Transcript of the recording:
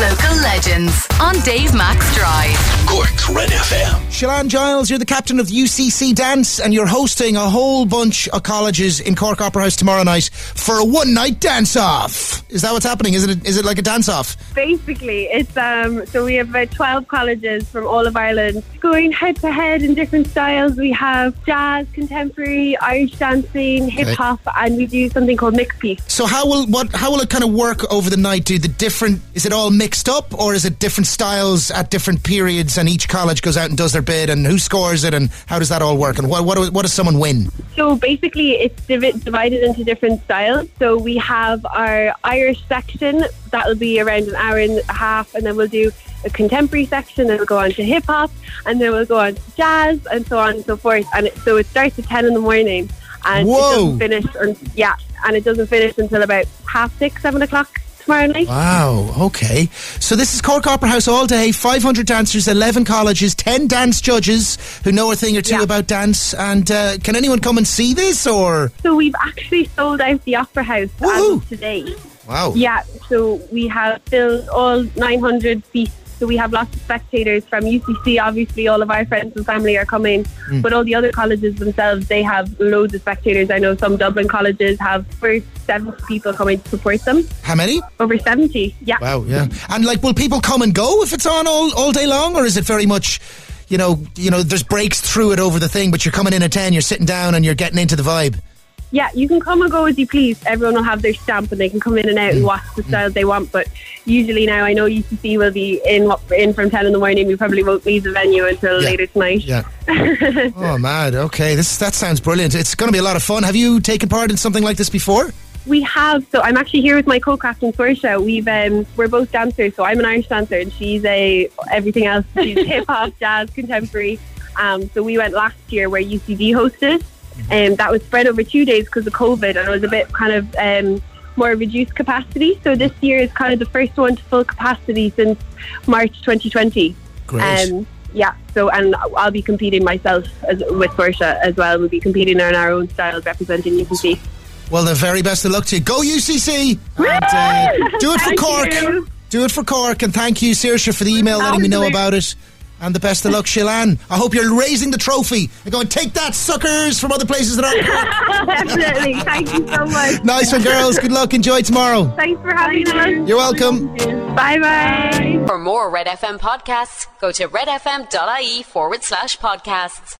Local legends on Dave Mac's Drive. Cork's Red FM. Shilane Giles, you're the captain of UCC Dance, and you're hosting a whole bunch of colleges in Cork Opera House tomorrow night for a one night dance off. Is that what's happening? Is it, is it like a dance off? Basically, it's um. So we have about twelve colleges from all of Ireland going head to head in different styles. We have jazz, contemporary, Irish dancing, hip hop, and we do something called mix piece. So how will what how will it kind of work over the night? Do the different is it all mixed up or is it different styles at different periods and each college goes out and does their bid and who scores it and how does that all work and what what, what does someone win? So basically, it's divi- divided into different styles. So we have our Irish section that will be around an hour and a half, and then we'll do a contemporary section, then we'll go on to hip hop, and then we'll go on to jazz, and so on and so forth. And it, so it starts at ten in the morning, and Whoa. it doesn't finish. Un- yeah, and it doesn't finish until about half six, seven o'clock tomorrow night. Wow, okay. So this is Cork Opera House all day, 500 dancers, 11 colleges, 10 dance judges who know a thing or two Yeah. about dance. And uh, can anyone come and see this or? So we've actually sold out the Opera House as of today. Wow. Yeah, so we have filled all 900 seats. So we have lots of spectators from UCC. Obviously, all of our friends and family are coming, Hmm. but all the other colleges themselves, they have loads of spectators. I know some Dublin colleges have first 70 people coming to support them. How many? Over 70, yeah. Wow, yeah. And like, will people come and go if it's on all, all day long, or is it very much, you know, you know, there's breaks through it over the thing, but you're coming in at ten, you're sitting down, and you're getting into the vibe. Yeah, you can come and go as you please. Everyone will have their stamp and they can come in and out Mm. and watch the style they want. But usually now, I know UCC will be in in from 10 in the morning. We probably won't leave the venue until Yeah. later tonight. Yeah. oh, mad. Okay, this that sounds brilliant. It's going to be a lot of fun. Have you taken part in something like this before? We have. So I'm actually here with my co-captain Saoirse. We've um, we're both dancers. So I'm an Irish dancer and she's a everything else. She's hip hop, jazz, contemporary. Um, so we went last year where UCD hosted, and that was spread over two days because of COVID, and it was a bit kind of um, more reduced capacity. So this year is kind of the first one to full capacity since March 2020. Great. Um, yeah. So and I'll be competing myself as, with Saoirse as well. We'll be competing in our own styles representing UCC. Well, the very best of luck to you. Go UCC! And, uh, do it for Cork. you. Do it for Cork. And thank you, Saoirse, for the email letting me know about it. And the best of luck, Shilane. I hope you're raising the trophy and going, take that, suckers, from other places that aren't Cork. Definitely. Thank you so much. nice one, girls. Good luck. Enjoy tomorrow. Thanks for having us. You're welcome. Bye bye. For more Red FM podcasts, go to redfm.ie forward slash podcasts.